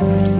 嗯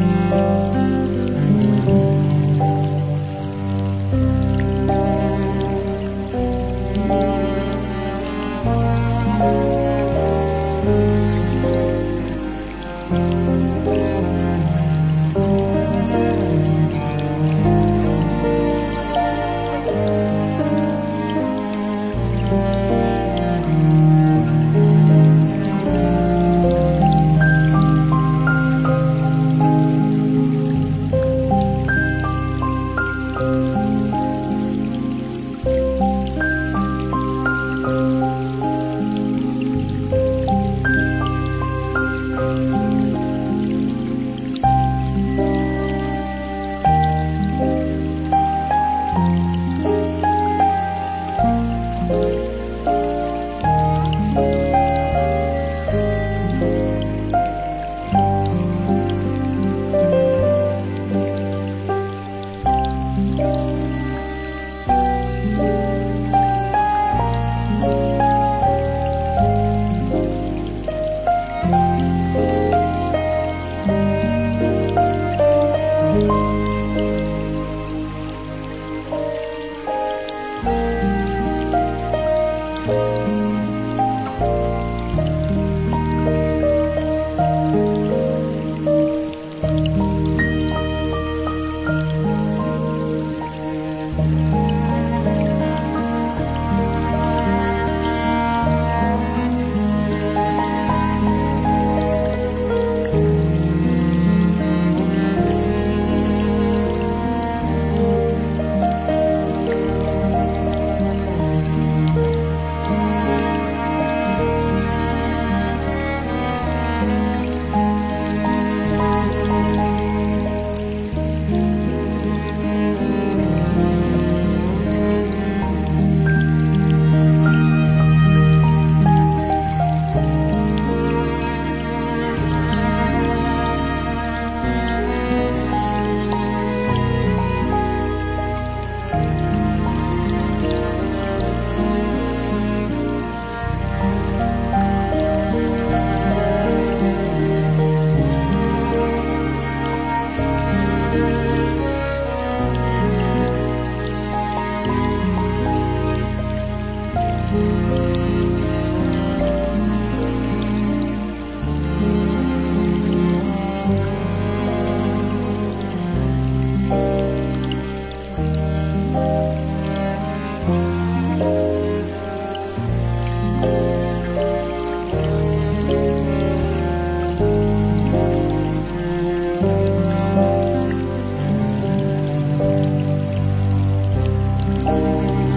Amen.